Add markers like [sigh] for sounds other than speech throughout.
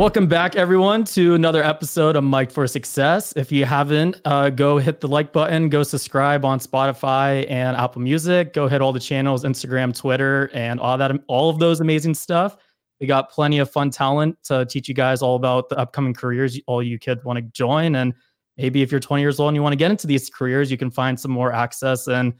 Welcome back, everyone, to another episode of Mike for Success. If you haven't, uh, go hit the like button, go subscribe on Spotify and Apple Music. Go hit all the channels, Instagram, Twitter, and all that, all of those amazing stuff. We got plenty of fun talent to teach you guys all about the upcoming careers all you kids want to join. And maybe if you're 20 years old and you want to get into these careers, you can find some more access and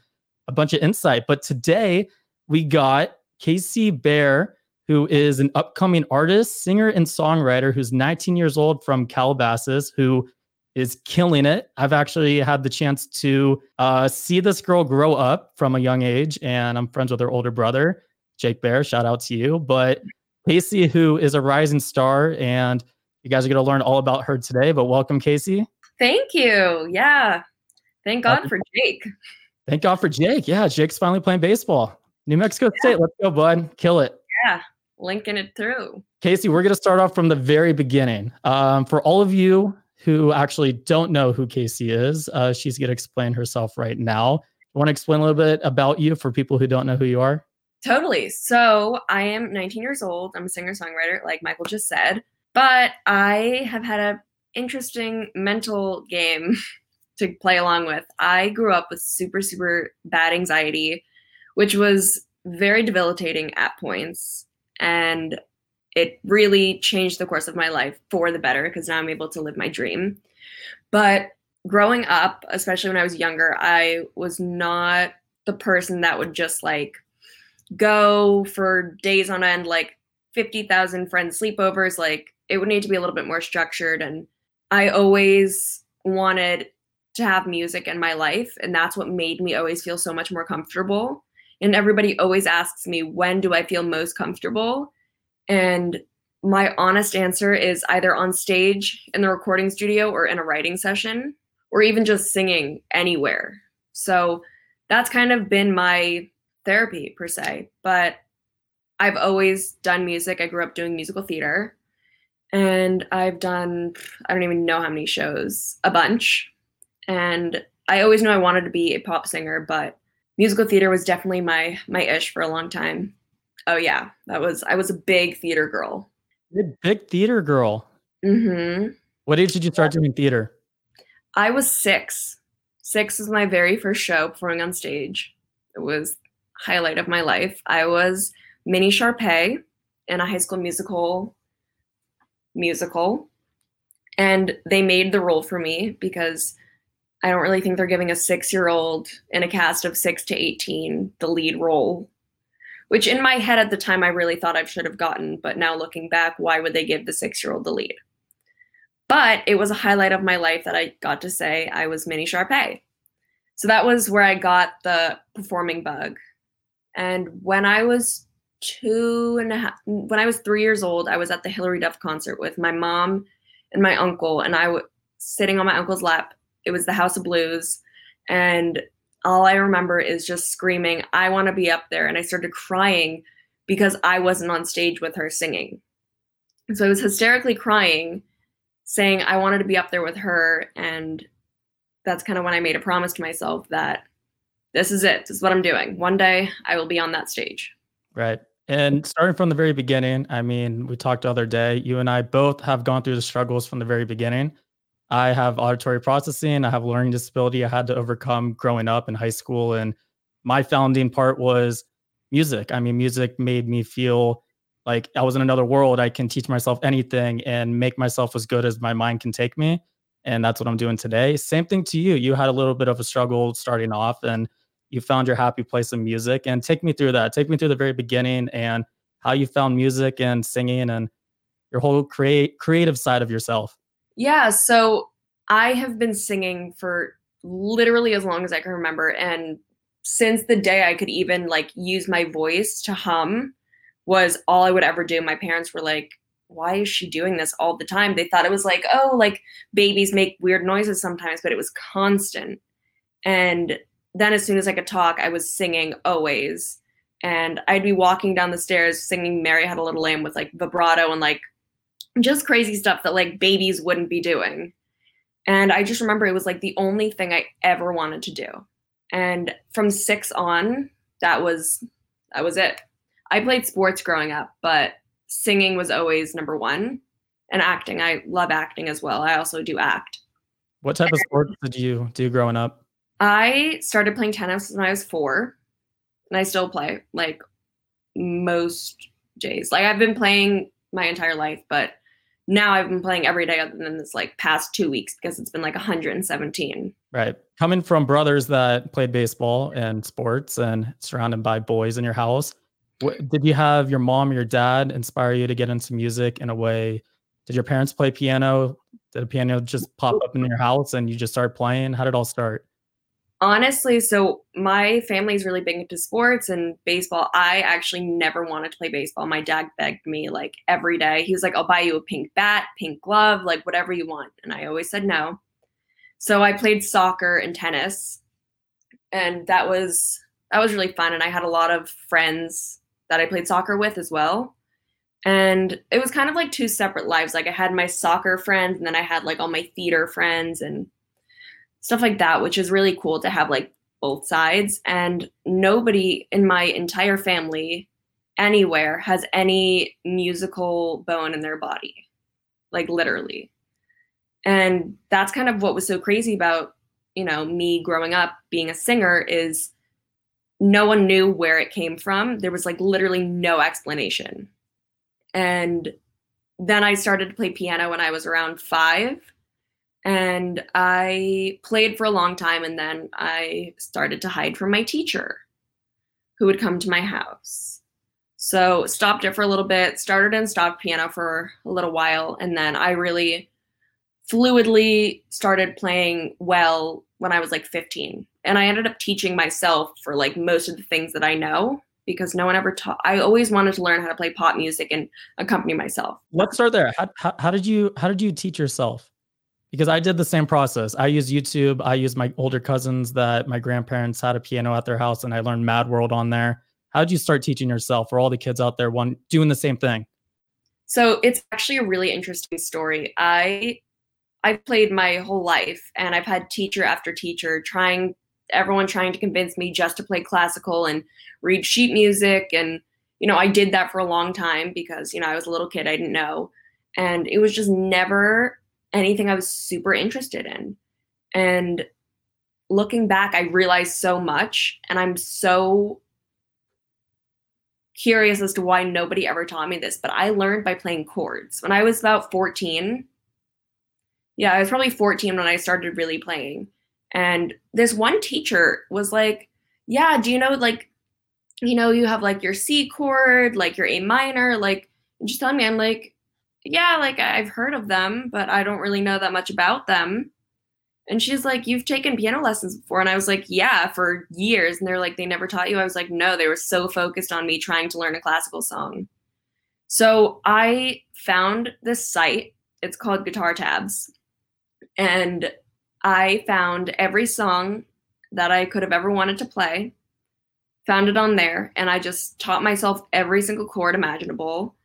a bunch of insight. But today we got Casey Bear who is an upcoming artist, singer, and songwriter who's 19 years old from Calabasas, who is killing it. I've actually had the chance to uh, see this girl grow up from a young age, and I'm friends with her older brother, Jake Bear. Shout out to you. But Casey, who is a rising star, and you guys are going to learn all about her today. But welcome, Casey. Thank you. Yeah. Thank God for Jake. Thank God for Jake. Yeah, Jake's finally playing baseball. New Mexico yeah. State. Let's go, bud. Kill it. Yeah linking it through. Casey, we're going to start off from the very beginning. Um, for all of you who actually don't know who Casey is, uh, she's going to explain herself right now. You want to explain a little bit about you for people who don't know who you are? Totally. So I am 19 years old. I'm a singer songwriter, like Michael just said. But I have had a interesting mental game [laughs] to play along with. I grew up with super, super bad anxiety, which was very debilitating at points and it really changed the course of my life for the better because now I'm able to live my dream. But growing up, especially when I was younger, I was not the person that would just like go for days on end, like 50,000 friends sleepovers. Like it would need to be a little bit more structured. And I always wanted to have music in my life. And that's what made me always feel so much more comfortable and everybody always asks me when do i feel most comfortable? And my honest answer is either on stage in the recording studio or in a writing session or even just singing anywhere. So that's kind of been my therapy per se. But i've always done music. I grew up doing musical theater. And i've done i don't even know how many shows a bunch. And i always knew i wanted to be a pop singer but musical theater was definitely my my ish for a long time. Oh yeah, that was I was a big theater girl. Big theater girl. Mm-hmm. What age did you start doing theater? I was six. Six was my very first show performing on stage. It was highlight of my life. I was Minnie Sharpay in a high school musical musical. And they made the role for me because I don't really think they're giving a six year old in a cast of six to 18 the lead role, which in my head at the time I really thought I should have gotten. But now looking back, why would they give the six year old the lead? But it was a highlight of my life that I got to say I was Minnie Sharpay. So that was where I got the performing bug. And when I was two and a half, when I was three years old, I was at the Hilary Duff concert with my mom and my uncle, and I was sitting on my uncle's lap it was the House of Blues. And all I remember is just screaming, I want to be up there. And I started crying because I wasn't on stage with her singing. So I was hysterically crying, saying I wanted to be up there with her. And that's kind of when I made a promise to myself that this is it. This is what I'm doing. One day I will be on that stage. Right. And starting from the very beginning, I mean, we talked the other day, you and I both have gone through the struggles from the very beginning. I have auditory processing. I have learning disability I had to overcome growing up in high school. And my founding part was music. I mean, music made me feel like I was in another world. I can teach myself anything and make myself as good as my mind can take me. And that's what I'm doing today. Same thing to you. You had a little bit of a struggle starting off and you found your happy place in music. And take me through that. Take me through the very beginning and how you found music and singing and your whole create creative side of yourself. Yeah, so I have been singing for literally as long as I can remember and since the day I could even like use my voice to hum was all I would ever do. My parents were like, why is she doing this all the time? They thought it was like, oh, like babies make weird noises sometimes, but it was constant. And then as soon as I could talk, I was singing always. And I'd be walking down the stairs singing Mary Had a Little Lamb with like vibrato and like just crazy stuff that like babies wouldn't be doing. And I just remember it was like the only thing I ever wanted to do. And from 6 on, that was that was it. I played sports growing up, but singing was always number 1. and acting. I love acting as well. I also do act. What type of sports did you do growing up? I started playing tennis when I was four, and I still play like most days. Like I've been playing my entire life, but now I've been playing every day other than this like past two weeks because it's been like 117. Right. Coming from brothers that played baseball and sports and surrounded by boys in your house, what, did you have your mom or your dad inspire you to get into music in a way? Did your parents play piano? Did a piano just pop up in your house and you just start playing? How did it all start? Honestly, so my family is really big into sports and baseball. I actually never wanted to play baseball. My dad begged me like every day. He was like, I'll buy you a pink bat, pink glove, like whatever you want. And I always said no. So I played soccer and tennis. And that was that was really fun. And I had a lot of friends that I played soccer with as well. And it was kind of like two separate lives. Like I had my soccer friends and then I had like all my theater friends and stuff like that, which is really cool to have like both sides. And nobody in my entire family anywhere has any musical bone in their body, like literally. And that's kind of what was so crazy about, you know, me growing up being a singer is no one knew where it came from. There was like literally no explanation. And then I started to play piano when I was around five and I played for a long time and then I started to hide from my teacher who would come to my house. So stopped it for a little bit, started and stopped piano for a little while and then I really fluidly started playing well when I was like 15. And I ended up teaching myself for like most of the things that I know because no one ever taught. I always wanted to learn how to play pop music and accompany myself. Let's start there. How, how, how did you how did you teach yourself? Because I did the same process. I used YouTube. I used my older cousins that my grandparents had a piano at their house, and I learned Mad World on there. How did you start teaching yourself? For all the kids out there, one doing the same thing. So it's actually a really interesting story. I I've played my whole life, and I've had teacher after teacher trying, everyone trying to convince me just to play classical and read sheet music, and you know I did that for a long time because you know I was a little kid, I didn't know, and it was just never anything I was super interested in. And looking back, I realized so much, and I'm so curious as to why nobody ever taught me this, but I learned by playing chords. When I was about 14, yeah, I was probably 14 when I started really playing. And this one teacher was like, Yeah, do you know, like, you know, you have like your C chord, like your A minor, like, just telling me, I'm like, yeah, like I've heard of them, but I don't really know that much about them. And she's like, You've taken piano lessons before. And I was like, Yeah, for years. And they're like, They never taught you. I was like, No, they were so focused on me trying to learn a classical song. So I found this site. It's called Guitar Tabs. And I found every song that I could have ever wanted to play, found it on there. And I just taught myself every single chord imaginable.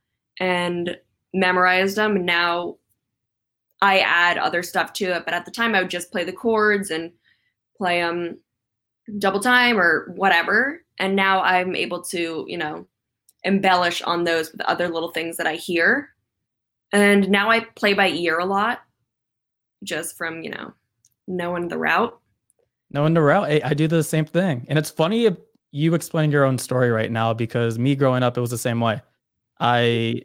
And memorized them now I add other stuff to it. But at the time, I would just play the chords and play them double time or whatever. And now I'm able to, you know, embellish on those with other little things that I hear. And now I play by ear a lot, just from, you know, knowing the root. Knowing the root. I, I do the same thing. And it's funny you explained your own story right now because me growing up, it was the same way. I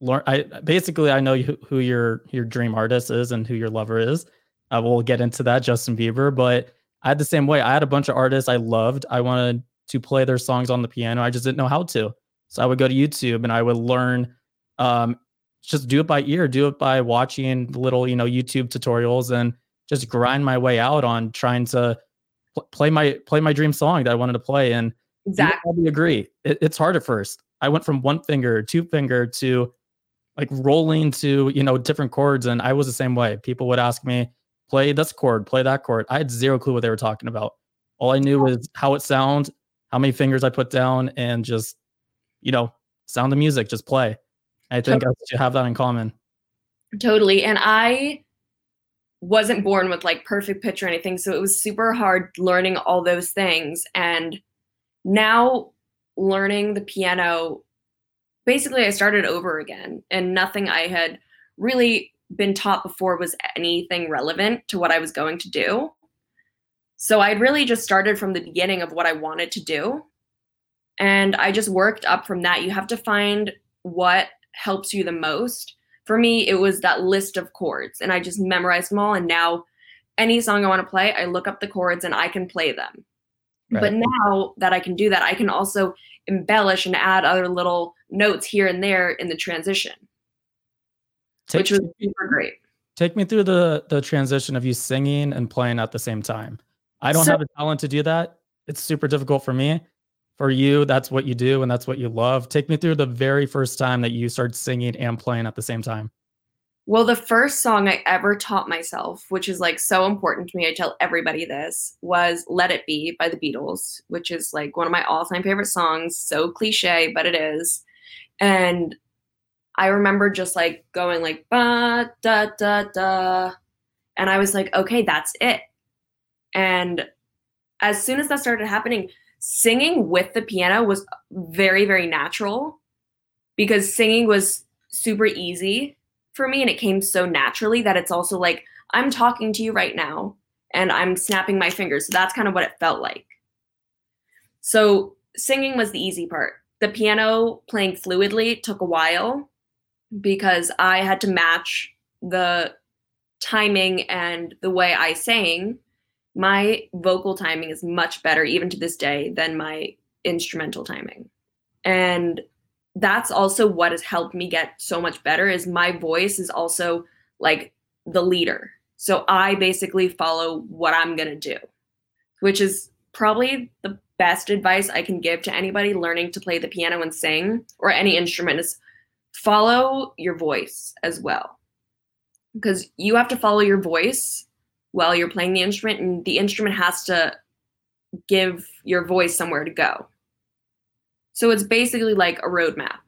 learn i basically i know who your your dream artist is and who your lover is. I will get into that justin bieber but i had the same way. I had a bunch of artists i loved. I wanted to play their songs on the piano. I just didn't know how to. So i would go to youtube and i would learn um, just do it by ear do it by watching little you know youtube tutorials and just grind my way out on trying to pl- play my play my dream song that i wanted to play. And exactly I agree it, it's hard at first. I went from one finger two finger to like rolling to you know different chords and i was the same way. People would ask me play this chord play that chord. I had zero clue what they were talking about. All i knew was how it sounds how many fingers i put down and just you know sound the music just play. I think totally. i have that in common. Totally and i wasn't born with like perfect pitch or anything so it was super hard learning all those things and now learning the piano basically I started over again and nothing I had really been taught before was anything relevant to what I was going to do. So I'd really just started from the beginning of what I wanted to do. And I just worked up from that. You have to find what helps you the most. For me, it was that list of chords, and I just memorized them all. And now, any song I want to play, I look up the chords and I can play them. Right. But now that I can do that, I can also embellish and add other little notes here and there in the transition, take, which was super great. Take me through the the transition of you singing and playing at the same time. I don't so, have the talent to do that. It's super difficult for me. For you, that's what you do and that's what you love. Take me through the very first time that you started singing and playing at the same time. Well, the first song I ever taught myself, which is like so important to me, I tell everybody this, was Let It Be by the Beatles, which is like one of my all time favorite songs. So cliche, but it is. And I remember just like going like ba da da da. And I was like, okay, that's it. And as soon as that started happening, singing with the piano was very, very natural because singing was super easy for me and it came so naturally that it's also like I'm talking to you right now and I'm snapping my fingers. So that's kind of what it felt like. So singing was the easy part. The piano playing fluidly took a while because I had to match the timing and the way I sang. My vocal timing is much better, even to this day, than my instrumental timing. And that's also what has helped me get so much better is my voice is also like the leader. So I basically follow what I'm going to do, which is probably the best advice I can give to anybody learning to play the piano and sing or any instrument is follow your voice as well. Because you have to follow your voice while you're playing the instrument and the instrument has to give your voice somewhere to go. So it's basically like a roadmap.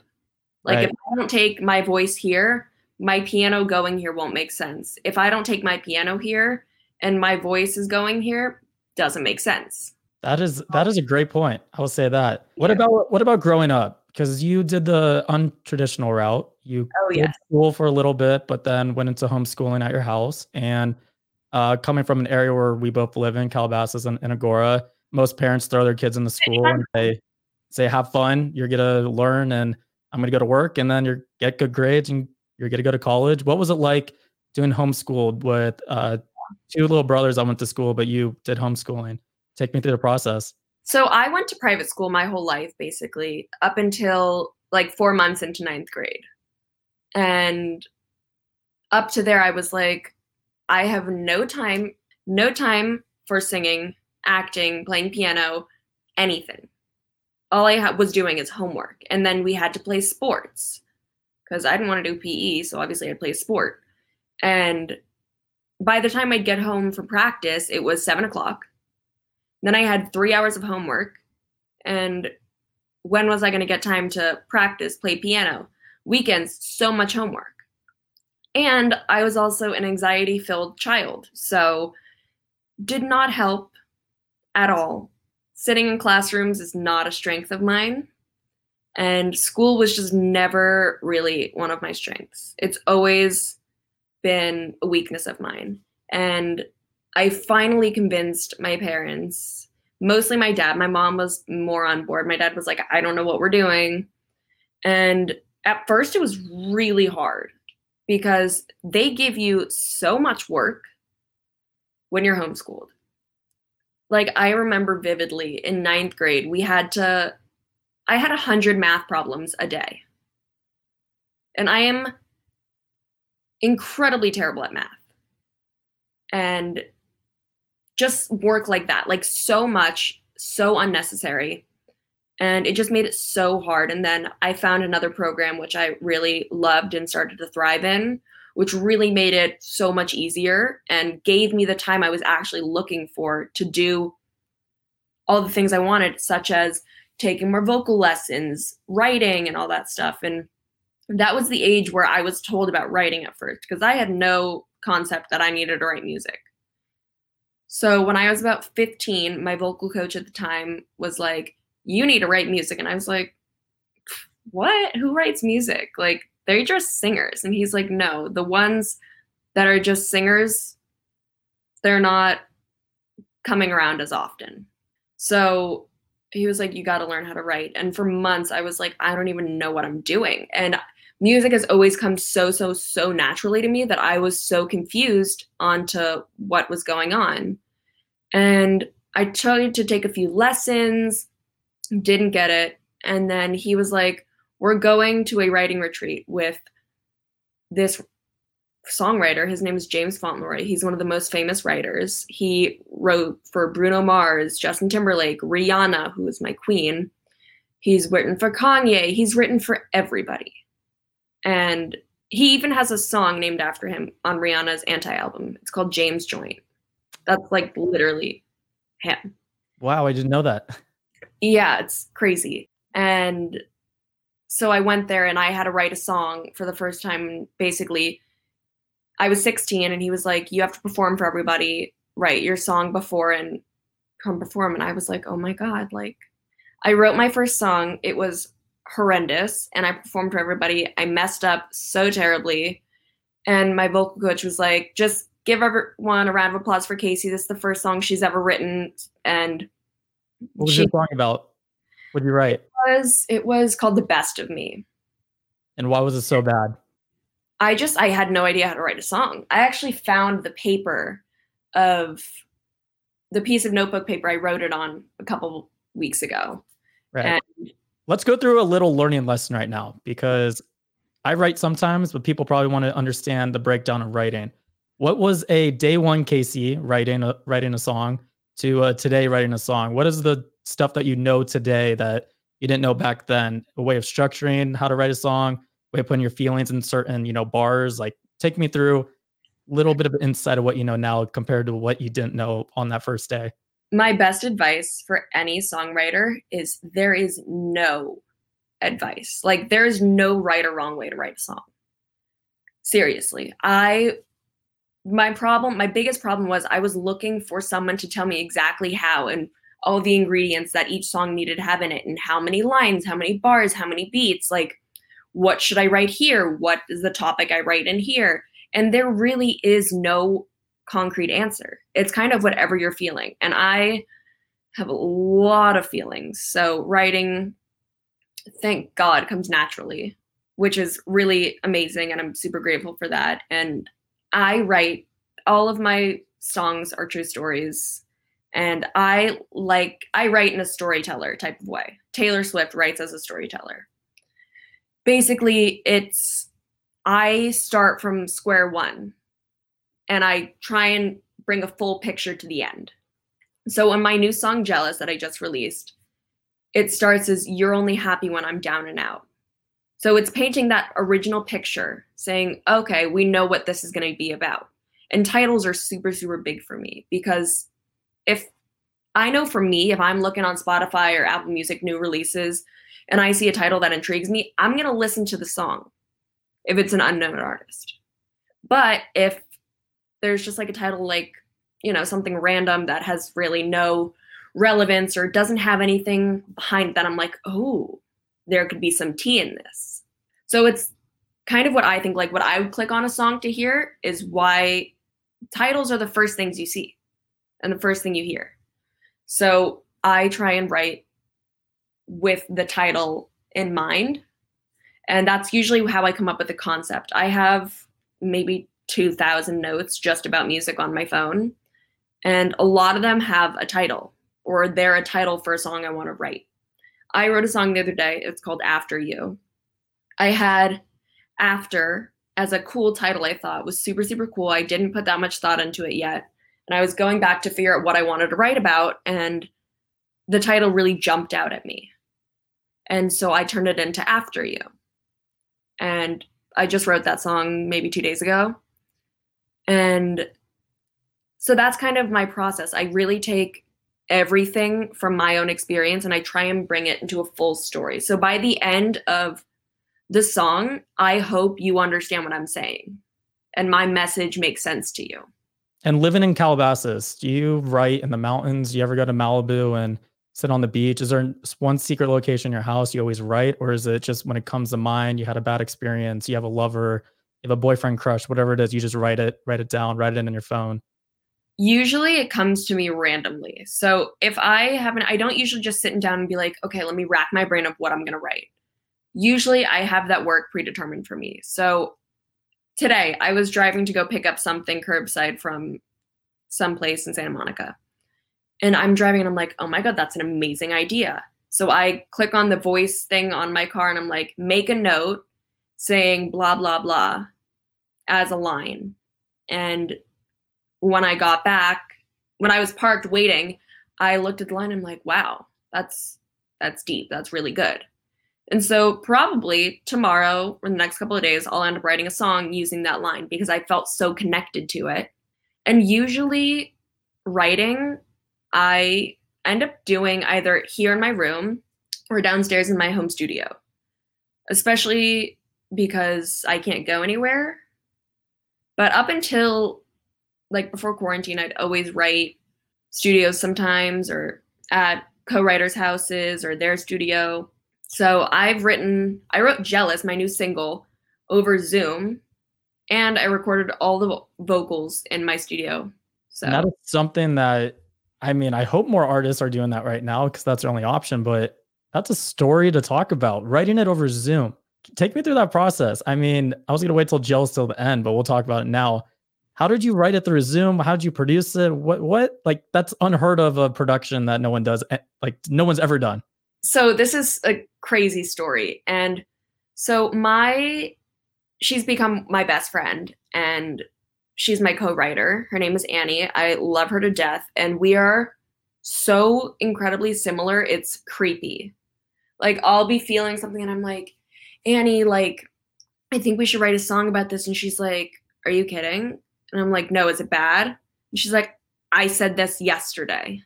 Like right. if I don't take my voice here, my piano going here won't make sense. If I don't take my piano here and my voice is going here, doesn't make sense. That is that is a great point. I will say that. What yeah. about what about growing up? Because you did the untraditional route. You oh, yeah. did school for a little bit, but then went into homeschooling at your house. And uh, coming from an area where we both live in, Calabasas and, and Agoura, most parents throw their kids in the school and they say, have fun. You're going to learn and I'm going to go to work and then you're get good grades and you're going to go to college. What was it like doing homeschooled with uh, two little brothers I went to school, but you did homeschooling? Take me through the process. So I went to private school my whole life, basically, up until like four months into ninth grade. And up to there, I was like, I have no time, no time for singing, acting, playing piano, anything all I ha- was doing is homework. And then we had to play sports because I didn't want to do PE. So obviously I'd play sport. And by the time I'd get home from practice, it was seven o'clock. Then I had three hours of homework. And when was I going to get time to practice, play piano? Weekends, so much homework. And I was also an anxiety filled child. So did not help at all sitting in classrooms is not a strength of mine. And school was just never really one of my strengths. It's always been a weakness of mine. And I finally convinced my parents, mostly my dad. My mom was more on board. My dad was like, I don't know what we're doing. And at first, it was really hard because they give you so much work when you're homeschooled like I remember vividly in ninth grade, we had to, I had a hundred math problems a day. And I am incredibly terrible at math. And just work like that, like so much, so unnecessary. And it just made it so hard. And then I found another program which I really loved and started to thrive in, which really made it so much easier and gave me the time I was actually looking for to do all the things I wanted, such as taking more vocal lessons, writing, and all that stuff. And that was the age where I was told about writing at first because I had no concept that I needed to write music. So when I was about 15, my vocal coach at the time was like, You need to write music. And I was like, What? Who writes music? Like, they're just singers. And he's like, no, the ones that are just singers, they're not coming around as often. So he was like, you got to learn how to write. And for months, I was like, I don't even know what I'm doing. And music has always come so, so, so naturally to me that I was so confused onto what was going on. And I tried to take a few lessons, didn't get it. And then he was like, We're going to a writing retreat with this songwriter. His name is James Fauntleroy. He's one of the most famous writers. He wrote for Bruno Mars, Justin Timberlake, Rihanna, who is my queen. He's written for Kanye. He's written for everybody. And he even has a song named after him on Rihanna's anti album. It's called James Joint. That's like literally him. Wow, I didn't know that. [laughs] Yeah, it's crazy. And so I went there and I had to write a song for the first time. Basically, I was 16 and he was like, You have to perform for everybody, write your song before and come perform. And I was like, Oh my God. Like, I wrote my first song. It was horrendous and I performed for everybody. I messed up so terribly. And my vocal coach was like, Just give everyone a round of applause for Casey. This is the first song she's ever written. And what was she, your song about? What did you write? It was it was called The Best of Me. And why was it so bad? I just I had no idea how to write a song. I actually found the paper of the piece of notebook paper I wrote it on a couple weeks ago. Right. And Let's go through a little learning lesson right now because I write sometimes, but people probably want to understand the breakdown of writing. What was a day one Casey writing a, writing a song to uh, today writing a song? What is the stuff that you know today that you didn't know back then? A way of structuring how to write a song, way of putting your feelings in certain you know bars. Like take me through a little bit of insight of what you know now compared to what you didn't know on that first day. My best advice for any songwriter is there is no advice. Like there is no right or wrong way to write a song. Seriously, I my problem, my biggest problem was I was looking for someone to tell me exactly how and all the ingredients that each song needed to have in it and how many lines, how many bars, how many beats, like what should I write here? What is the topic I write in here? And there really is no concrete answer. It's kind of whatever you're feeling. And I have a lot of feelings. So writing, thank God, comes naturally, which is really amazing. And I'm super grateful for that. And I write all of my songs are true stories and I like I write in a storyteller type of way. Taylor Swift writes as a storyteller. Basically, it's I start from square one and I try and bring a full picture to the end. So in my new song Jealous that I just released, it starts as you're only happy when I'm down and out. So it's painting that original picture, saying, okay, we know what this is going to be about. And titles are super, super big for me because if I know for me, if I'm looking on Spotify or Apple Music new releases and I see a title that intrigues me, I'm going to listen to the song if it's an unknown artist. But if there's just like a title like, you know, something random that has really no relevance or doesn't have anything behind that, I'm like, oh, there could be some tea in this. So it's kind of what I think like what I would click on a song to hear is why titles are the first things you see and the first thing you hear. So I try and write with the title in mind. And that's usually how I come up with the concept. I have maybe 2,000 notes just about music on my phone. And a lot of them have a title or they're a title for a song I want to write. I wrote a song the other day. It's called After You. I had After as a cool title, I thought was super, super cool. I didn't put that much thought into it yet. And I was going back to figure out what I wanted to write about, and the title really jumped out at me. And so I turned it into After You. And I just wrote that song maybe two days ago. And so that's kind of my process. I really take everything from my own experience and I try and bring it into a full story. So by the end of the song, I hope you understand what I'm saying and my message makes sense to you. And living in Calabasas, do you write in the mountains? Do you ever go to Malibu and sit on the beach? Is there one secret location in your house you always write, or is it just when it comes to mind, you had a bad experience, you have a lover, you have a boyfriend crush, whatever it is, you just write it, write it down, write it in on your phone? Usually it comes to me randomly. So if I haven't, I don't usually just sit down and be like, okay, let me rack my brain of what I'm going to write. Usually I have that work predetermined for me. So today I was driving to go pick up something curbside from someplace in Santa Monica. And I'm driving and I'm like, oh my God, that's an amazing idea. So I click on the voice thing on my car and I'm like, make a note saying blah, blah, blah as a line. And when I got back, when I was parked waiting, I looked at the line. I'm like, wow, that's that's deep. That's really good. And so probably tomorrow or the next couple of days, I'll end up writing a song using that line because I felt so connected to it. And usually writing, I end up doing either here in my room or downstairs in my home studio, especially because I can't go anywhere. But up until like before quarantine, I'd always write studios sometimes or at co-writers' houses or their studio. So I've written, I wrote Jealous, my new single, over Zoom, and I recorded all the vocals in my studio. So and that is something that I mean, I hope more artists are doing that right now because that's their only option, but that's a story to talk about. Writing it over Zoom. Take me through that process. I mean, I was gonna wait till Jealous till the end, but we'll talk about it now how did you write it through Zoom? How did you produce it? What what like that's unheard of a production that no one does eh, like no one's ever done. So this is a crazy story and so my she's become my best friend and she's my co-writer. Her name is Annie. I love her to death and we are so incredibly similar. It's creepy. Like I'll be feeling something and I'm like, "Annie, like I think we should write a song about this." And she's like, "Are you kidding?" And I'm like, no, is it bad? And she's like, I said this yesterday.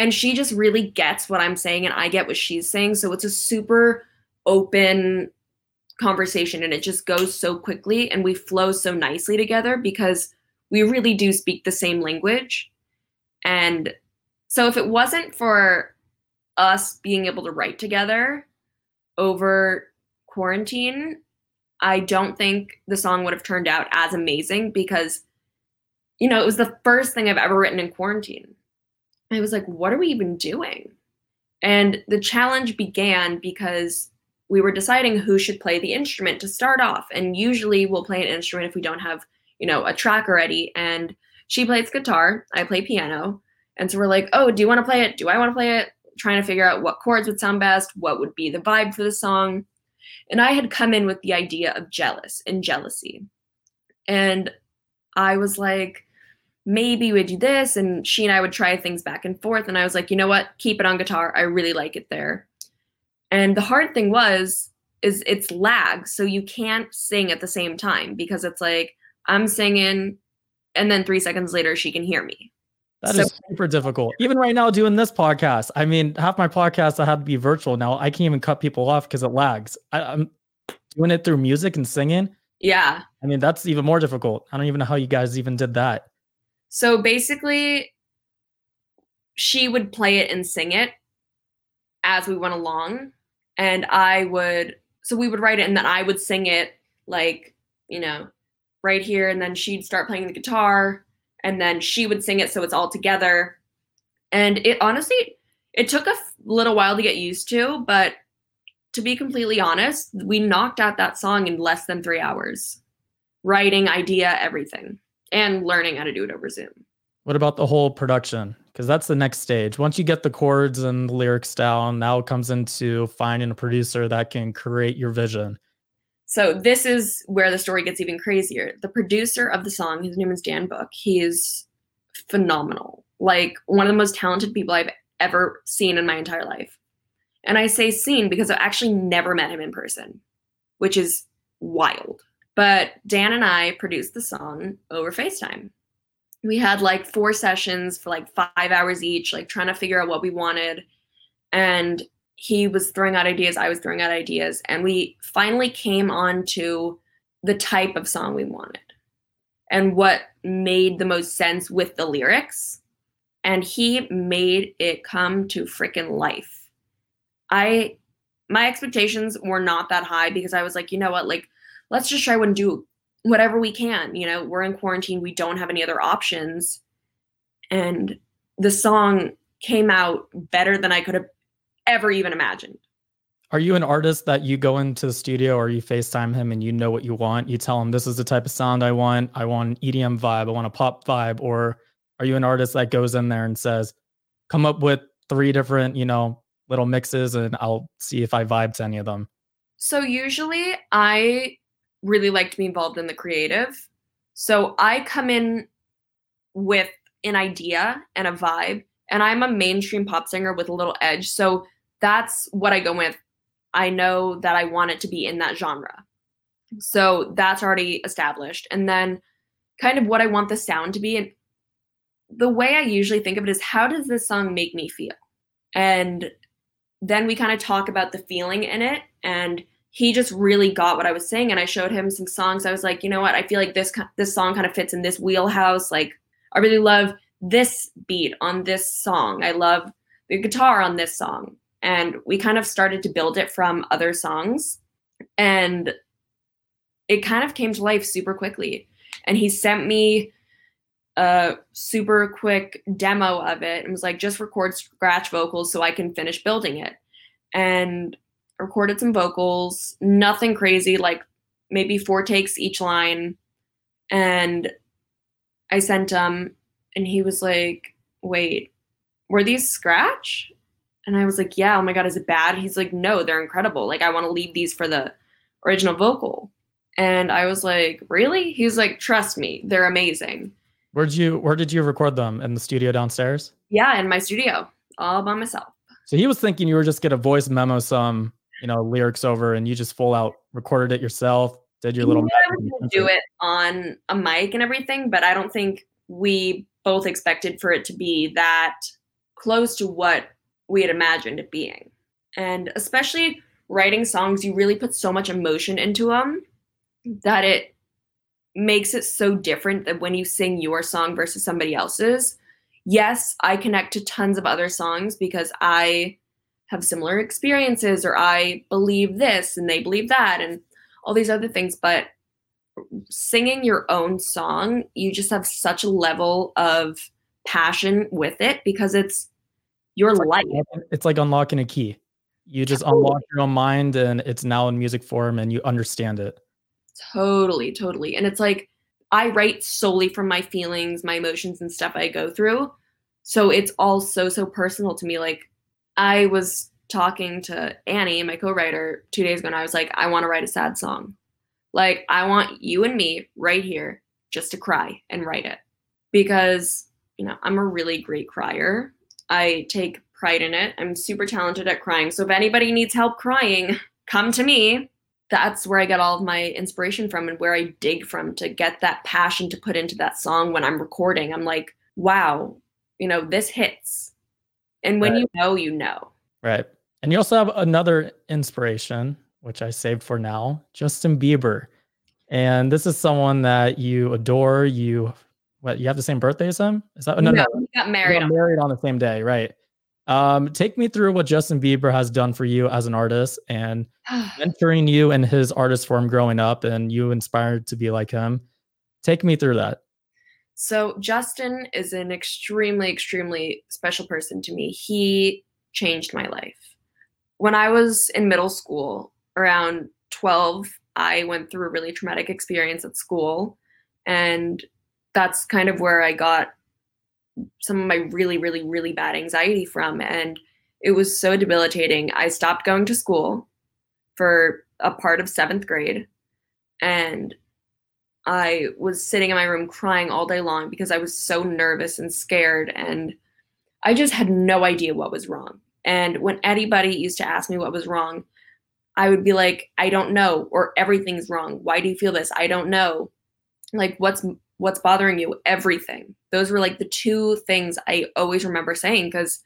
And she just really gets what I'm saying and I get what she's saying. So it's a super open conversation and it just goes so quickly and we flow so nicely together because we really do speak the same language. And so if it wasn't for us being able to write together over quarantine, I don't think the song would have turned out as amazing because you know, it was the first thing I've ever written in quarantine. I was like, what are we even doing? And the challenge began because we were deciding who should play the instrument to start off. And usually we'll play an instrument if we don't have, you know, a track already. And she plays guitar, I play piano. And so we're like, oh, do you want to play it? Do I want to play it? Trying to figure out what chords would sound best, what would be the vibe for the song. And I had come in with the idea of jealous and jealousy. And I was like, maybe we do this and she and i would try things back and forth and i was like you know what keep it on guitar i really like it there and the hard thing was is it's lag so you can't sing at the same time because it's like i'm singing and then three seconds later she can hear me That so- is super difficult. Even right now, doing this podcast, I mean, half my podcasts I have to be virtual now. I can't even cut people off because it lags. I, I'm doing it through music and singing. Yeah. I mean, that's even more difficult. I don't even know how you guys even did that. So basically, she would play it and sing it as we went along. And I would, so we would write it and then I would sing it like, you know, right here. And then she'd start playing the guitar and then she would sing it so it's all together. And it honestly, it took a little while to get used to, but to be completely honest, we knocked out that song in less than three hours. Writing, idea, everything and learning how to do it over Zoom. What about the whole production? Because that's the next stage. Once you get the chords and the lyrics down, now it comes into finding a producer that can create your vision. So this is where the story gets even crazier. The producer of the song, his name is Dan Book. He is phenomenal. Like one of the most talented people I've ever seen in my entire life. And I say seen because I've actually never met him in person, which is wild. But Dan and I produced the song over FaceTime. We had like four sessions for like five hours each, like trying to figure out what we wanted. And he was throwing out ideas, I was throwing out ideas. And we finally came on to the type of song we wanted and what made the most sense with the lyrics. and he made it come to freaking life. I my expectations were not that high because I was like, you know what, like let's just try and do whatever we can. You know, we're in quarantine, we don't have any other options. And the song came out better than I could have ever even imagined. Are you an artist that you go into the studio or you FaceTime him and you know what you want? You tell him this is the type of sound I want. I want an EDM vibe. I want a pop vibe. Or are you an artist that goes in there and says, come up with three different, you know, little mixes and I'll see if I vibe to any of them? So usually I really like to be involved in the creative. So I come in with an idea and a vibe, and I'm a mainstream pop singer with a little edge. So that's what I go with. I know that I want it to be in that genre. So that's already established. And then kind of what I want the sound to be. And the way I usually think of it is how does this song make me feel? And then we kind of talk about the feeling in it. And he just really got what I was saying. And I showed him some songs. I was like, you know what? I feel like this this song kind of fits in this wheelhouse. Like I really love this beat on this song. I love the guitar on this song. And we kind of started to build it from other songs. And it kind of came to life super quickly. And he sent me a super quick demo of it and was like, just record scratch vocals so I can finish building it. And recorded some vocals, nothing crazy, like maybe four takes each line. And I sent him, and he was like, Wait, were these scratch? And I was like, Yeah, oh my God, is it bad? He's like, No, they're incredible. Like, I want to leave these for the original vocal. And I was like, Really? He's like, Trust me, they're amazing. Where'd you where did you record them? In the studio downstairs? Yeah, in my studio, all by myself. So he was thinking you were just gonna voice memo some you know lyrics over and you just full out recorded it yourself did your little yeah, do it on a mic and everything but i don't think we both expected for it to be that close to what we had imagined it being. And especially writing songs you really put so much emotion into them that it makes it so different that when you sing your song versus somebody else's yes i connect to tons of other songs because i have similar experiences or I believe this and they believe that and all these other things. But singing your own song, you just have such a level of passion with it because it's your it's life. Like, it's like unlocking a key. You just totally. unlock your own mind and it's now in music form and you understand it. Totally, totally. And it's like I write solely from my feelings, my emotions and stuff I go through. So it's all so so personal to me like I was talking to Annie, my co-writer, two days ago, and I was like, I want to write a sad song. Like, I want you and me right here just to cry and write it. Because, you know, I'm a really great crier. I take pride in it. I'm super talented at crying. So if anybody needs help crying, come to me. That's where I get all of my inspiration from and where I dig from to get that passion to put into that song when I'm recording. I'm like, wow, you know, this hits and when right. you know, you know. Right. And you also have another inspiration, which I saved for now Justin Bieber. And this is someone that you adore. You, what, you have the same birthday as him? Is that, no, no, no. got married. Got married on the same day, right? Um, take me through what Justin Bieber has done for you as an artist and [sighs] mentoring you in his artist form growing up, and you inspired to be like him. Take me through that. So Justin is an extremely, extremely special person to me. He changed my life. When I was in middle school, around 12, I went through a really traumatic experience at school. And that's kind of where I got some of my really, really, really bad anxiety from. And it was so debilitating. I stopped going to school for a part of seventh grade. And I was sitting in my room crying all day long because I was so nervous and scared and I just had no idea what was wrong. And when anybody used to ask me what was wrong, I would be like, I don't know, or everything's wrong. Why do you feel this? I don't know. Like what's what's bothering you? Everything. Those were like the two things I always remember saying because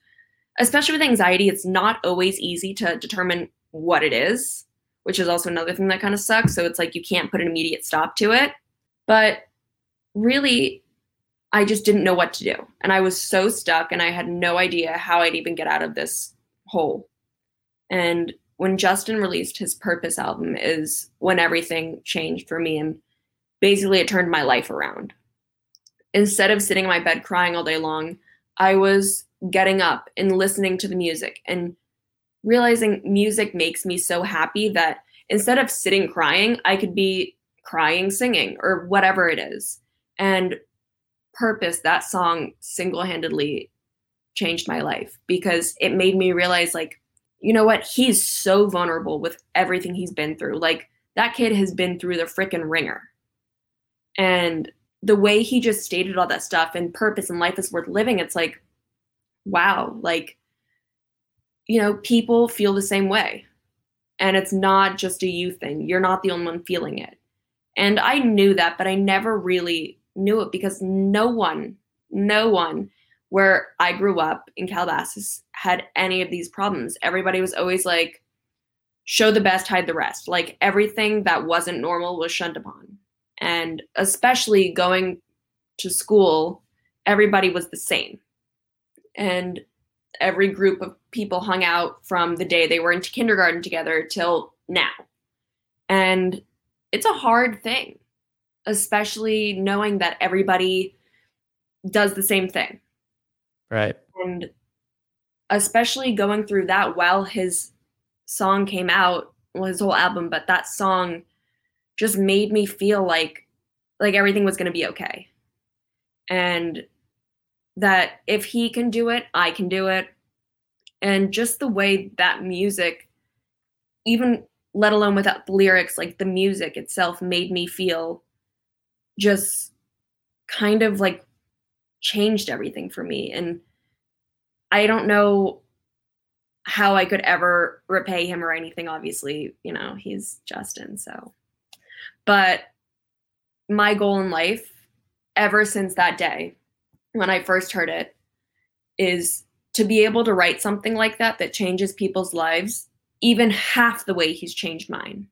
especially with anxiety, it's not always easy to determine what it is, which is also another thing that kind of sucks. So it's like you can't put an immediate stop to it. But really, I just didn't know what to do. And I was so stuck and I had no idea how I'd even get out of this hole. And when Justin released his Purpose album is when everything changed for me and basically it turned my life around. Instead of sitting in my bed crying all day long, I was getting up and listening to the music and realizing music makes me so happy that instead of sitting crying, I could be crying singing or whatever it is. And Purpose, that song single handedly changed my life because it made me realize, like, you know what? He's so vulnerable with everything he's been through. Like, that kid has been through the freaking ringer. And the way he just stated all that stuff and purpose and life is worth living, it's like, wow, like, you know, people feel the same way. And it's not just a you thing. You're not the only one feeling it. And I knew that, but I never really knew it because no one, no one where I grew up in Calabasas had any of these problems. Everybody was always like, show the best, hide the rest. Like everything that wasn't normal was shunned upon. And especially going to school, everybody was the same. And every group of people hung out from the day they were into kindergarten together till now. And it's a hard thing, especially knowing that everybody does the same thing. Right. And especially going through that while his song came out, well, his whole album, but that song just made me feel like like everything was going to be okay. And that if he can do it, I can do it. And just the way that music, even let alone without the lyrics, like the music itself made me feel just kind of like changed everything for me. And I don't know how I could ever repay him or anything. Obviously, you know, he's Justin. So, but my goal in life ever since that day when I first heard it is to be able to write something like that that changes people's lives even half the way he's changed mine.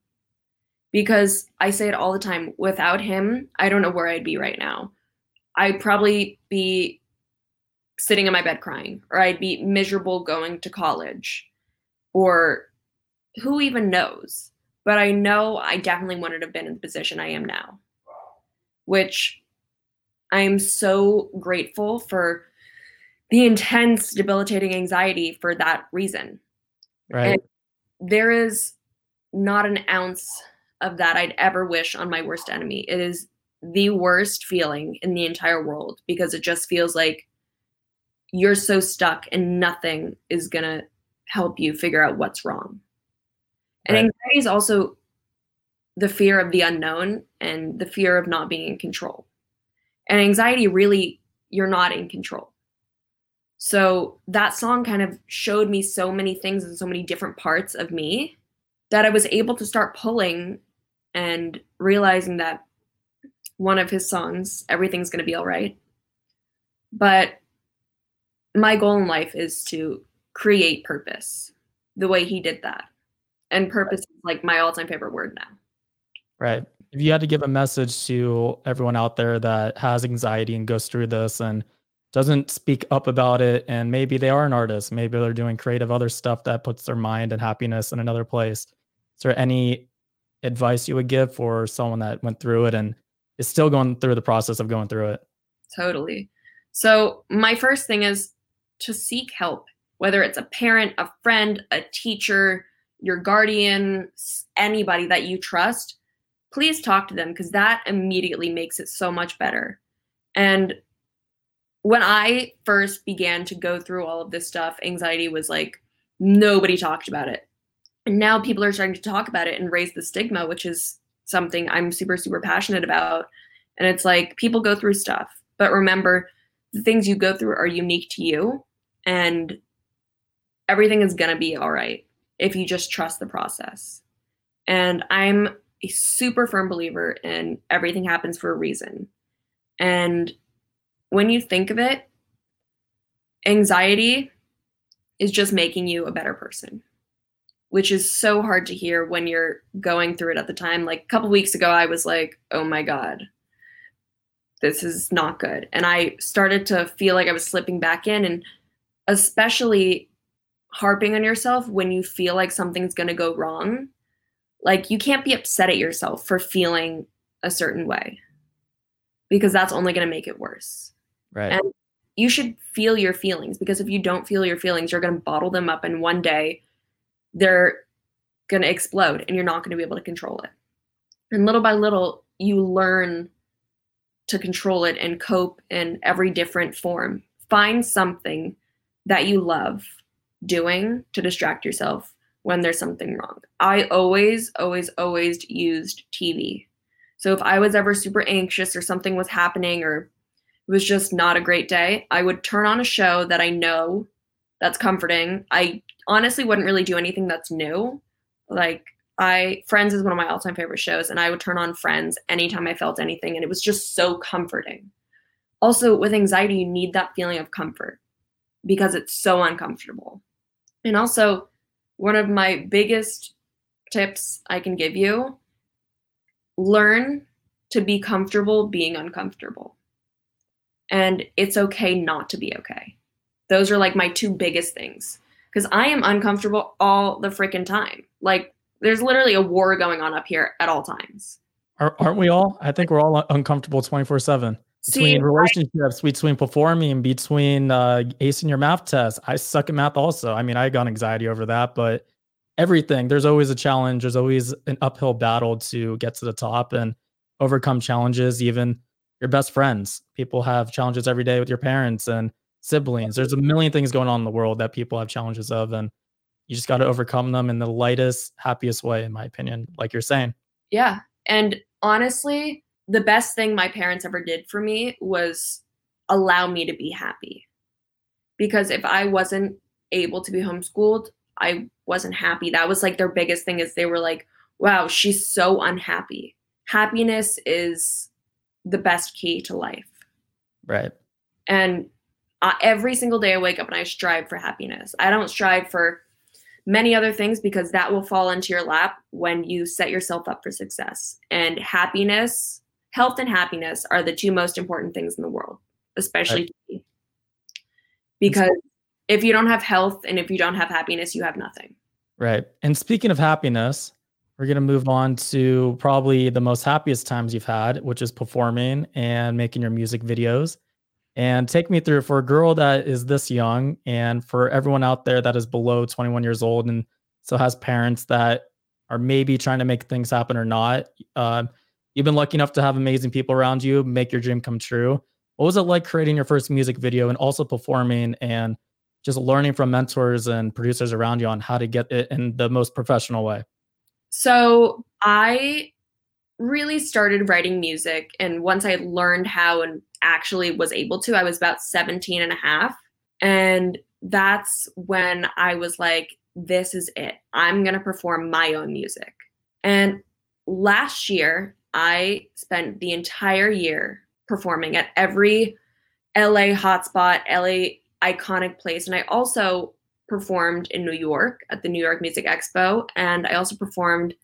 Because I say it all the time without him, I don't know where I'd be right now. I'd probably be sitting in my bed crying, or I'd be miserable going to college, or who even knows? But I know I definitely wouldn't have been in the position I am now, which I am so grateful for the intense, debilitating anxiety for that reason. Right. And there is not an ounce of that I'd ever wish on my worst enemy. It is the worst feeling in the entire world because it just feels like you're so stuck and nothing is going to help you figure out what's wrong. And right. anxiety is also the fear of the unknown and the fear of not being in control. And anxiety really, you're not in control. So that song kind of showed me so many things and so many different parts of me that I was able to start pulling and realizing that one of his songs, Everything's Gonna Be All Right. But my goal in life is to create purpose the way he did that. And purpose is like my all time favorite word now. Right. If you had to give a message to everyone out there that has anxiety and goes through this and doesn't speak up about it, and maybe they are an artist, maybe they're doing creative other stuff that puts their mind and happiness in another place. Is there any advice you would give for someone that went through it and is still going through the process of going through it? Totally. So, my first thing is to seek help, whether it's a parent, a friend, a teacher, your guardian, anybody that you trust, please talk to them because that immediately makes it so much better. And when I first began to go through all of this stuff, anxiety was like nobody talked about it. And now people are starting to talk about it and raise the stigma, which is something I'm super, super passionate about. And it's like people go through stuff, but remember the things you go through are unique to you and everything is going to be all right if you just trust the process. And I'm a super firm believer in everything happens for a reason. And when you think of it, anxiety is just making you a better person, which is so hard to hear when you're going through it at the time. Like a couple weeks ago, I was like, oh my God, this is not good. And I started to feel like I was slipping back in, and especially harping on yourself when you feel like something's going to go wrong. Like, you can't be upset at yourself for feeling a certain way because that's only going to make it worse. Right. And you should feel your feelings because if you don't feel your feelings, you're going to bottle them up, and one day they're going to explode and you're not going to be able to control it. And little by little, you learn to control it and cope in every different form. Find something that you love doing to distract yourself when there's something wrong. I always, always, always used TV. So if I was ever super anxious or something was happening or it was just not a great day, I would turn on a show that I know that's comforting. I honestly wouldn't really do anything that's new. Like I Friends is one of my all-time favorite shows and I would turn on Friends anytime I felt anything and it was just so comforting. Also with anxiety you need that feeling of comfort because it's so uncomfortable. And also one of my biggest tips I can give you learn to be comfortable being uncomfortable. And it's okay not to be okay. Those are like my two biggest things because I am uncomfortable all the freaking time. Like there's literally a war going on up here at all times. Aren't we all? I think we're all uncomfortable 24 7 between See, relationships, I, between performing, between uh, acing your math test. I suck at math also. I mean, I got anxiety over that, but everything, there's always a challenge. There's always an uphill battle to get to the top and overcome challenges, even your best friends. People have challenges every day with your parents and siblings. There's a million things going on in the world that people have challenges of. And you just got to overcome them in the lightest, happiest way, in my opinion, like you're saying. Yeah. And honestly, the best thing my parents ever did for me was allow me to be happy. Because if I wasn't able to be homeschooled, I wasn't happy. That was like their biggest thing is they were like, wow, she's so unhappy. Happiness is the best key to life. Right. And uh, every single day I wake up and I strive for happiness. I don't strive for many other things because that will fall into your lap when you set yourself up for success. And happiness, health and happiness are the two most important things in the world, especially right. because if you don't have health and if you don't have happiness, you have nothing. Right. And speaking of happiness, we're going to move on to probably the most happiest times you've had, which is performing and making your music videos. And take me through for a girl that is this young and for everyone out there that is below 21 years old and so has parents that are maybe trying to make things happen or not uh, you've been lucky enough to have amazing people around you make your dream come true. What was it like creating your first music video and also performing and just learning from mentors and producers around you on how to get it in the most professional way so i really started writing music and once i learned how and actually was able to i was about 17 and a half and that's when i was like this is it. I'm going to perform my own music. And last year i spent the entire year performing at every la hotspot la iconic place and i also performed in new york at the new york music expo and i also performed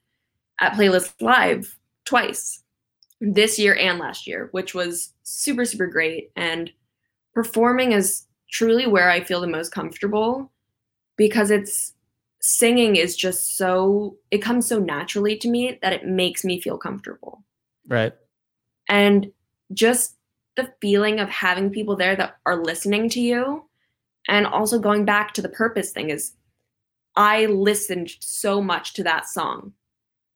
at playlist live twice this year and last year, which was super, super great. And performing is truly where I feel the most comfortable because it's singing is just so, it comes so naturally to me that it makes me feel comfortable. Right. And just the feeling of having people there that are listening to you and also going back to the purpose thing is I listened so much to that song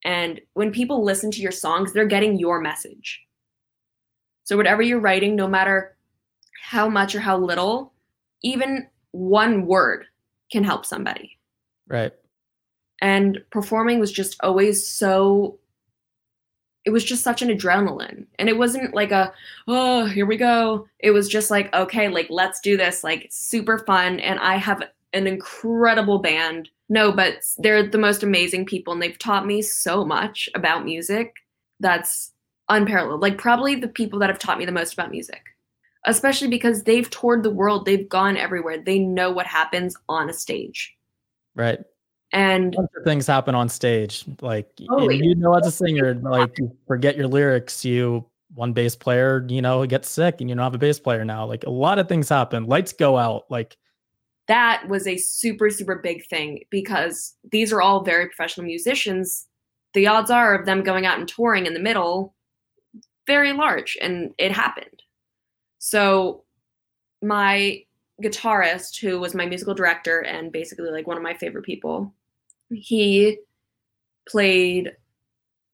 and when people listen to your songs, they're getting your message. So, whatever you're writing, no matter how much or how little, even one word can help somebody. Right. And performing was just always so, it was just such an adrenaline. And it wasn't like a, oh, here we go. It was just like, okay, like, let's do this. Like, super fun. And I have an incredible band no, but they're the most amazing people and they've taught me so much about music that's unparalleled. Like probably the people that have taught me the most about music. Especially because they've toured the world, they've gone everywhere. They know what happens on a stage. Right. And things happen on stage. Like totally. you know as a singer, like you forget your lyrics, you one bass player, you know, gets sick and you don't have a bass player now. Like a lot of things happen. Lights go out. Like that was a super, super big thing because these are all very professional musicians. The odds are of them going out and touring in the middle very large, and it happened. So my guitarist, who was my musical director and basically like one of my favorite people, he played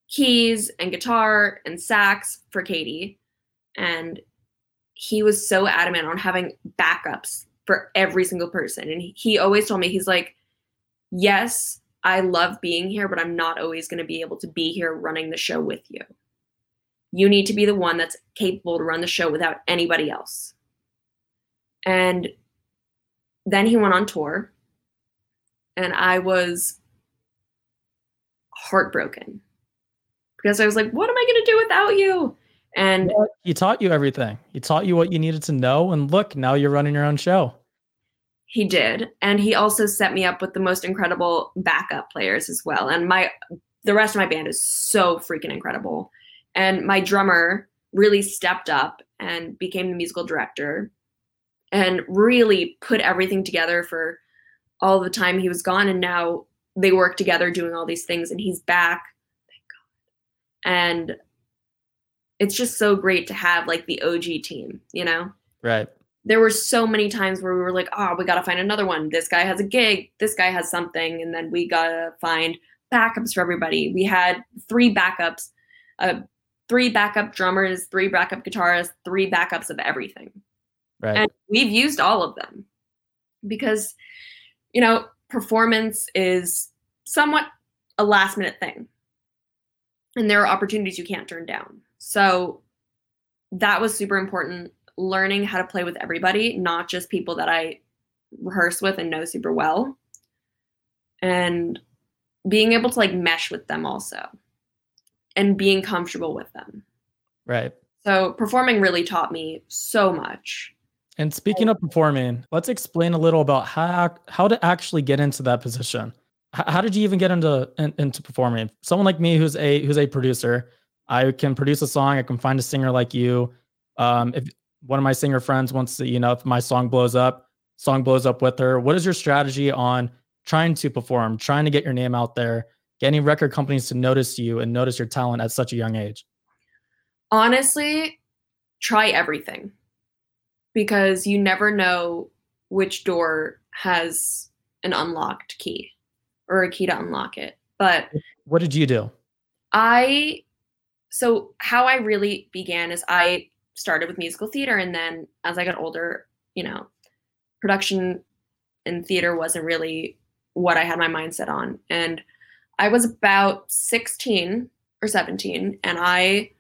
keys and guitar and sax for Katie. And he was so adamant on having backups for every single person. And he, always told me, he's like, yes, I love being here, but I'm not always going to be able to be here running the show with you. You need to be the one that's capable to run the show without anybody else. And then he went on tour, and I was heartbroken because I was like, what am I going to do without you? And he taught you everything. He taught you what you needed to know. And look, now you're running your own show. He did. And he also set me up with the most incredible backup players as well. And my the rest of my band is so freaking incredible. And my drummer really stepped up and became the musical director and really put everything together for all the time he was gone. And now they work together doing all these things and he's back. And it's just so great to have like the og team you know? Right. There were so many times where we were like oh we gotta find another one. This guy has a gig. This guy has something. And then we gotta find backups for everybody. We had three backups uh, three backup drummers three backup guitarists three backups of everything. Right. And we've used all of them because you know performance is somewhat a last minute thing. And there are opportunities you can't turn down. So that was super important. Learning how to play with everybody, not just people that I rehearse with and know super well. And being able to like mesh with them also and being comfortable with them. Right. So performing really taught me so much. And speaking of performing, let's explain a little about how how to actually get into that position. H- how did you even get into in, into performing? Someone like me, who's a who's a producer, I can produce a song. I can find a singer like you. Um, if one of my singer friends wants to, you know, if my song blows up, song blows up with her. What is your strategy on trying to perform, trying to get your name out there, getting record companies to notice you and notice your talent at such a young age? Honestly, try everything because you never know which door has an unlocked key or a key to unlock it. But what did you do? I so how I really began is I started with musical theater and then as I got older, you know, production in theater wasn't really what I had my mindset on. And I was about 16 or 17 and I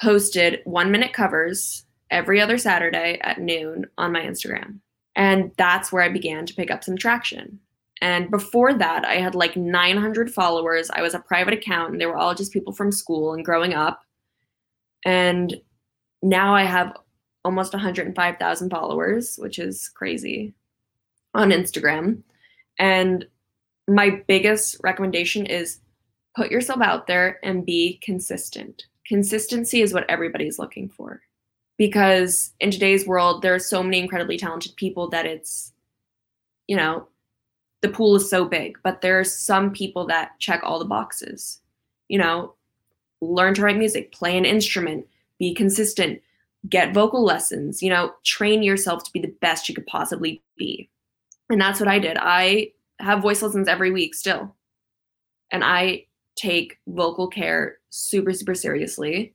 posted 1 minute covers every other Saturday at noon on my Instagram. And that's where I began to pick up some traction. And before that, I had like 900 followers. I was a private account, and they were all just people from school and growing up. And now I have almost 105,000 followers, which is crazy on Instagram. And my biggest recommendation is put yourself out there and be consistent. Consistency is what everybody's looking for because in today's world there are so many incredibly talented people that it's you know the pool is so big but there are some people that check all the boxes. You know learn to write music play an instrument be consistent get vocal lessons you know train yourself to be the best you could possibly be. And that's what i did. I have voice lessons every week still. And i take vocal care super super seriously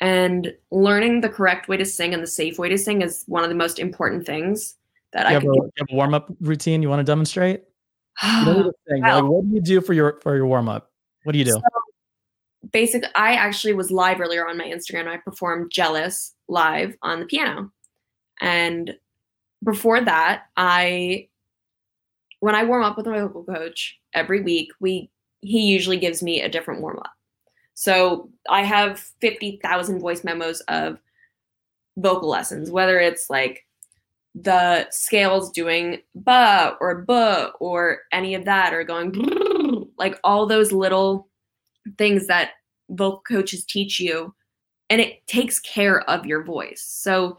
and learning the correct way to sing and the safe way to sing is one of the most important things that you I have, a, you have a warm up routine you want to demonstrate. [sighs] you don't need to sing. Like, what do you do for your for your warm up? What do you do? So, basically, I actually was live earlier on my Instagram. I performed "Jealous" live on the piano, and before that, I when I warm up with my vocal coach every week, we he usually gives me a different warm up. So I have 50,000 voice memos of vocal lessons, whether it's like the scales doing ba or buh or any of that or going [laughs] like all those little things that vocal coaches teach you and it takes care of your voice. So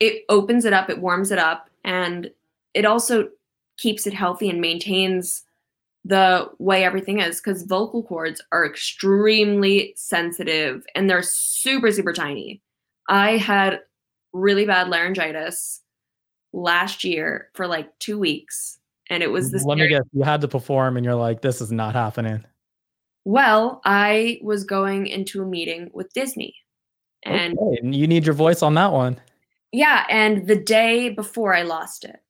it opens it up, it warms it up, and it also keeps it healthy and maintains the way everything is because vocal cords are extremely sensitive and they're super, super tiny. I had really bad laryngitis last year for like two weeks. And it was this. Let me guess, you had to perform and you're like, this is not happening. Well, I was going into a meeting with Disney. And, okay. and you need your voice on that one. Yeah. And the day before I lost it,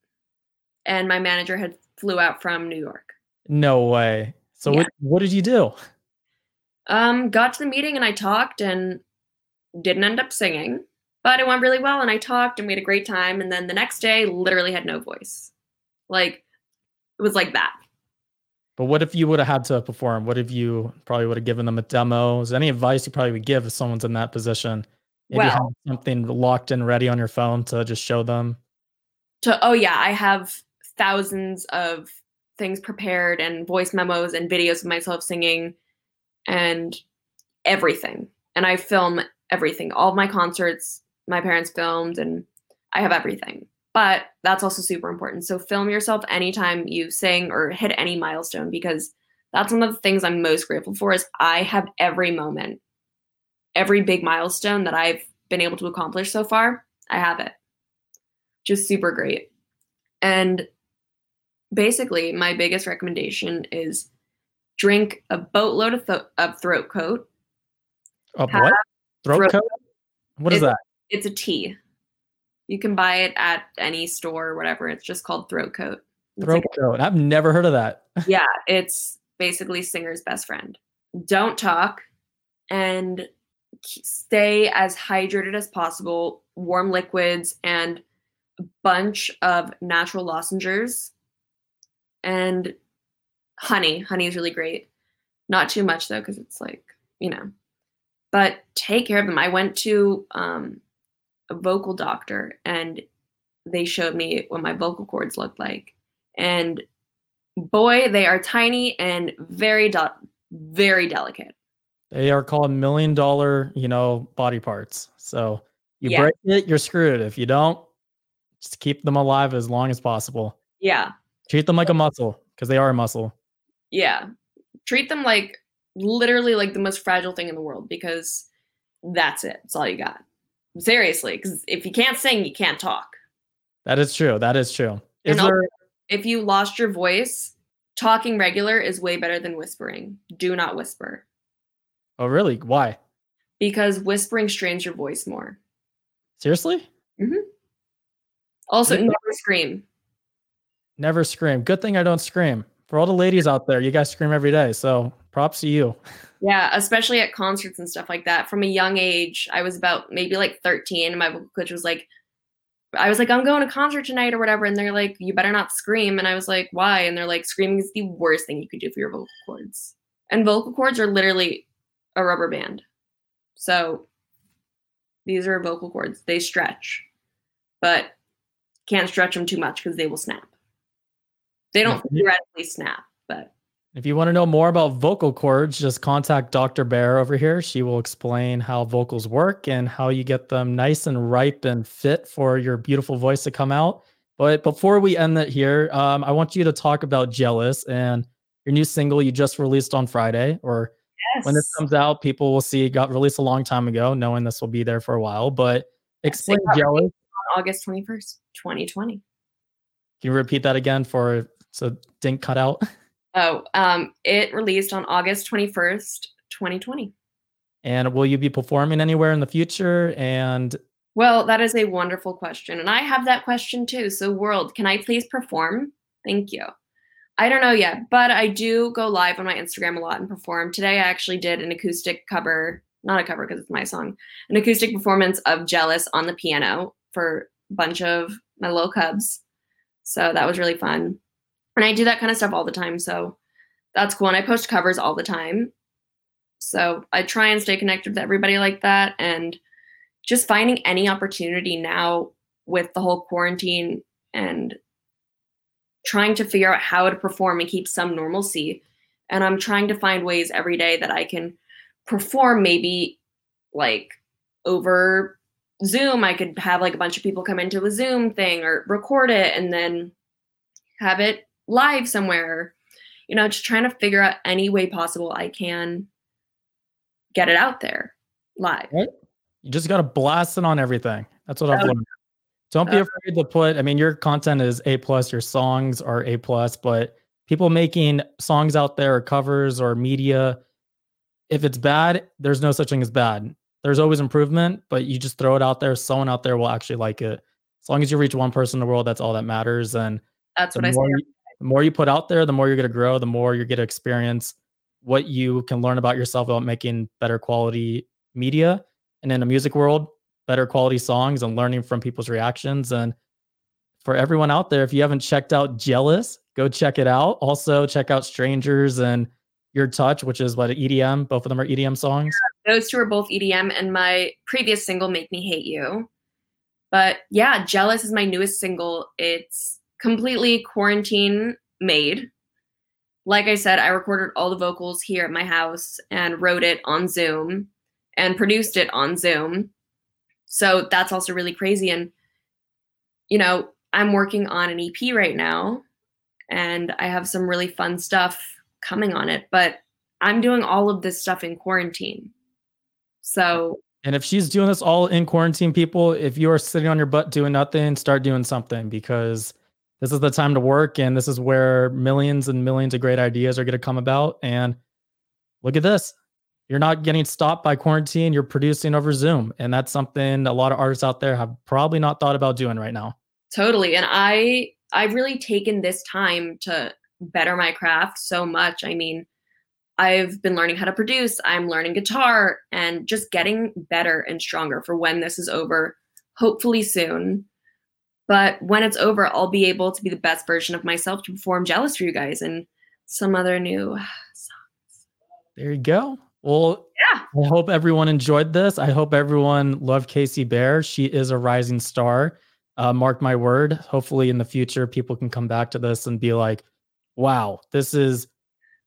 and my manager had flew out from New York. No way. So yeah. what what did you do? Um, got to the meeting and I talked and didn't end up singing, but it went really well and I talked and we had a great time. And then the next day, literally had no voice. Like it was like that. But what if you would have had to perform? What if you probably would have given them a demo? Is any advice you probably would give if someone's in that position? Maybe well, have something locked and ready on your phone to just show them. To oh yeah, I have thousands of things prepared and voice memos and videos of myself singing and everything. And I film everything. All my concerts, my parents filmed, and I have everything. But that's also super important. So film yourself anytime you sing or hit any milestone because that's one of the things I'm most grateful for is I have every moment, every big milestone that I've been able to accomplish so far, I have it. Just super great. And basically, my biggest recommendation is drink a boatload of, th- of throat coat. A what? Throat, throat coat? What is that? It's a tea. You can buy it at any store or whatever. It's just called throat coat. It's throat like coat. I've never heard of that. [laughs] yeah, it's basically singer's best friend. Don't talk and stay as hydrated as possible, warm liquids and a bunch of natural lozenges and honey. Honey is really great. Not too much though, because it's like, you know, but take care of them. I went to um, a vocal doctor and they showed me what my vocal cords looked like. And boy, they are tiny and very, de- very delicate. They are called million dollar, you know, body parts. So you yeah. break it, you're screwed. If you don't, just keep them alive as long as possible. Yeah. Treat them like a muscle because they are a muscle. Yeah. Treat them like literally like the most fragile thing in the world because that's it. That's all you got. Seriously, because if you can't sing, you can't talk. That is true. That is true. Is and there... if you lost your voice, talking regular is way better than whispering. Do not whisper. Oh, really? Why? Because whispering strains your voice more. Seriously? Mm-hmm. Also, never scream. Never scream. Good thing I don't scream. For all the ladies out there, you guys scream every day. So props to you. Yeah, especially at concerts and stuff like that. From a young age, I was about maybe like 13, and my vocal coach was like, I was like, I'm going to concert tonight or whatever. And they're like, you better not scream. And I was like, why? And they're like, screaming is the worst thing you could do for your vocal cords. And vocal cords are literally a rubber band. So these are vocal cords. They stretch, but can't stretch them too much because they will snap. They don't theoretically snap, but if you want to know more about vocal cords, just contact Dr. Bear over here. She will explain how vocals work and how you get them nice and ripe and fit for your beautiful voice to come out. But before we end it here, um, I want you to talk about Jealous and your new single you just released on Friday, or yes. when this comes out, people will see it got released a long time ago, knowing this will be there for a while. But explain yes, Jealous. On August 21st, 2020. Can you repeat that again for so didn't cut out? [laughs] Oh, um, it released on August 21st, 2020. And will you be performing anywhere in the future? And well, that is a wonderful question. And I have that question too. So, world, can I please perform? Thank you. I don't know yet, but I do go live on my Instagram a lot and perform. Today, I actually did an acoustic cover, not a cover because it's my song, an acoustic performance of Jealous on the piano for a bunch of my little cubs. So, that was really fun. And I do that kind of stuff all the time. So that's cool. And I post covers all the time. So I try and stay connected with everybody like that. And just finding any opportunity now with the whole quarantine and trying to figure out how to perform and keep some normalcy. And I'm trying to find ways every day that I can perform maybe like over Zoom, I could have like a bunch of people come into a Zoom thing or record it and then have it live somewhere. You know, just trying to figure out any way possible I can get it out there live. Right. You just got to blast it on everything. That's what I've learned. Don't be afraid to put. I mean, your content is a plus. Your songs are a plus, but people making songs out there, or covers or media, if it's bad, there's no such thing as bad. There's always improvement, but you just throw it out there. Someone out there will actually like it. As long as you reach one person in the world, that's all that matters. And that's what I say. You, more you put out there, the more you're going to grow. The more you're going to experience what you can learn about yourself about making better quality media. And in the music world, better quality songs and learning from people's reactions. And for everyone out there, if you haven't checked out Jealous, go check it out. Also, check out Strangers and Your Touch, which is what EDM. Both of them are EDM songs. Yeah, those two are both EDM, and my previous single, Make Me Hate You. But yeah, Jealous is my newest single. It's completely quarantine made. Like I said, I recorded all the vocals here at my house and wrote it on Zoom and produced it on Zoom. So that's also really crazy. And, you know, I'm working on an EP right now and I have some really fun stuff coming on it, but I'm doing all of this stuff in quarantine. So, and if she's doing this all in quarantine, people, if you are sitting on your butt doing nothing, start doing something because this is the time to work and this is where millions and millions of great ideas are going to come about. And look at this. You're not getting stopped by quarantine. You're producing over Zoom. And that's something a lot of artists out there have probably not thought about doing right now. Totally. And I I've really taken this time to better my craft so much. I mean, I've been learning how to produce, I'm learning guitar and just getting better and stronger for when this is over, hopefully soon. But when it's over, I'll be able to be the best version of myself to perform Jealous for you guys and some other new [sighs] songs. There you go. Well, yeah. I hope everyone enjoyed this. I hope everyone loved Casey Bear. She is a rising star. Uh, mark my word. Hopefully, in the future, people can come back to this and be like, wow, this is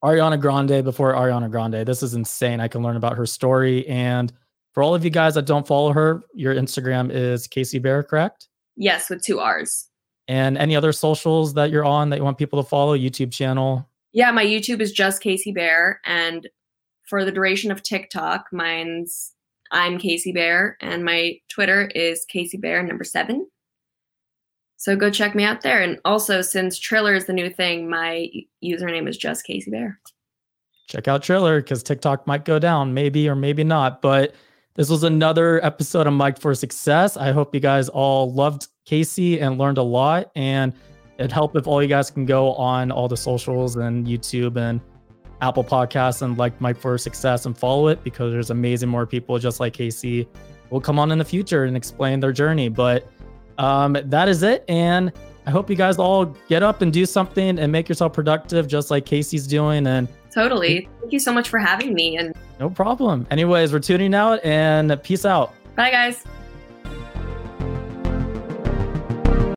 Ariana Grande before Ariana Grande. This is insane. I can learn about her story. And for all of you guys that don't follow her, your Instagram is Casey Bear, correct? Yes, with two R's. And any other socials that you're on that you want people to follow? YouTube channel? Yeah, my YouTube is just Casey Bear. And for the duration of TikTok, mine's I'm Casey Bear. And my Twitter is Casey Bear number seven. So go check me out there. And also, since Triller is the new thing, my username is just Casey Bear. Check out Triller because TikTok might go down, maybe or maybe not. But this was another episode of Mike for Success. I hope you guys all loved Casey and learned a lot. And it'd help if all you guys can go on all the socials and YouTube and Apple Podcasts and like Mike for Success and follow it because there's amazing more people just like Casey will come on in the future and explain their journey. But um, that is it. And I hope you guys all get up and do something and make yourself productive, just like Casey's doing. And totally. Thank you so much for having me. And no problem. Anyways, we're tuning out and peace out. Bye, guys.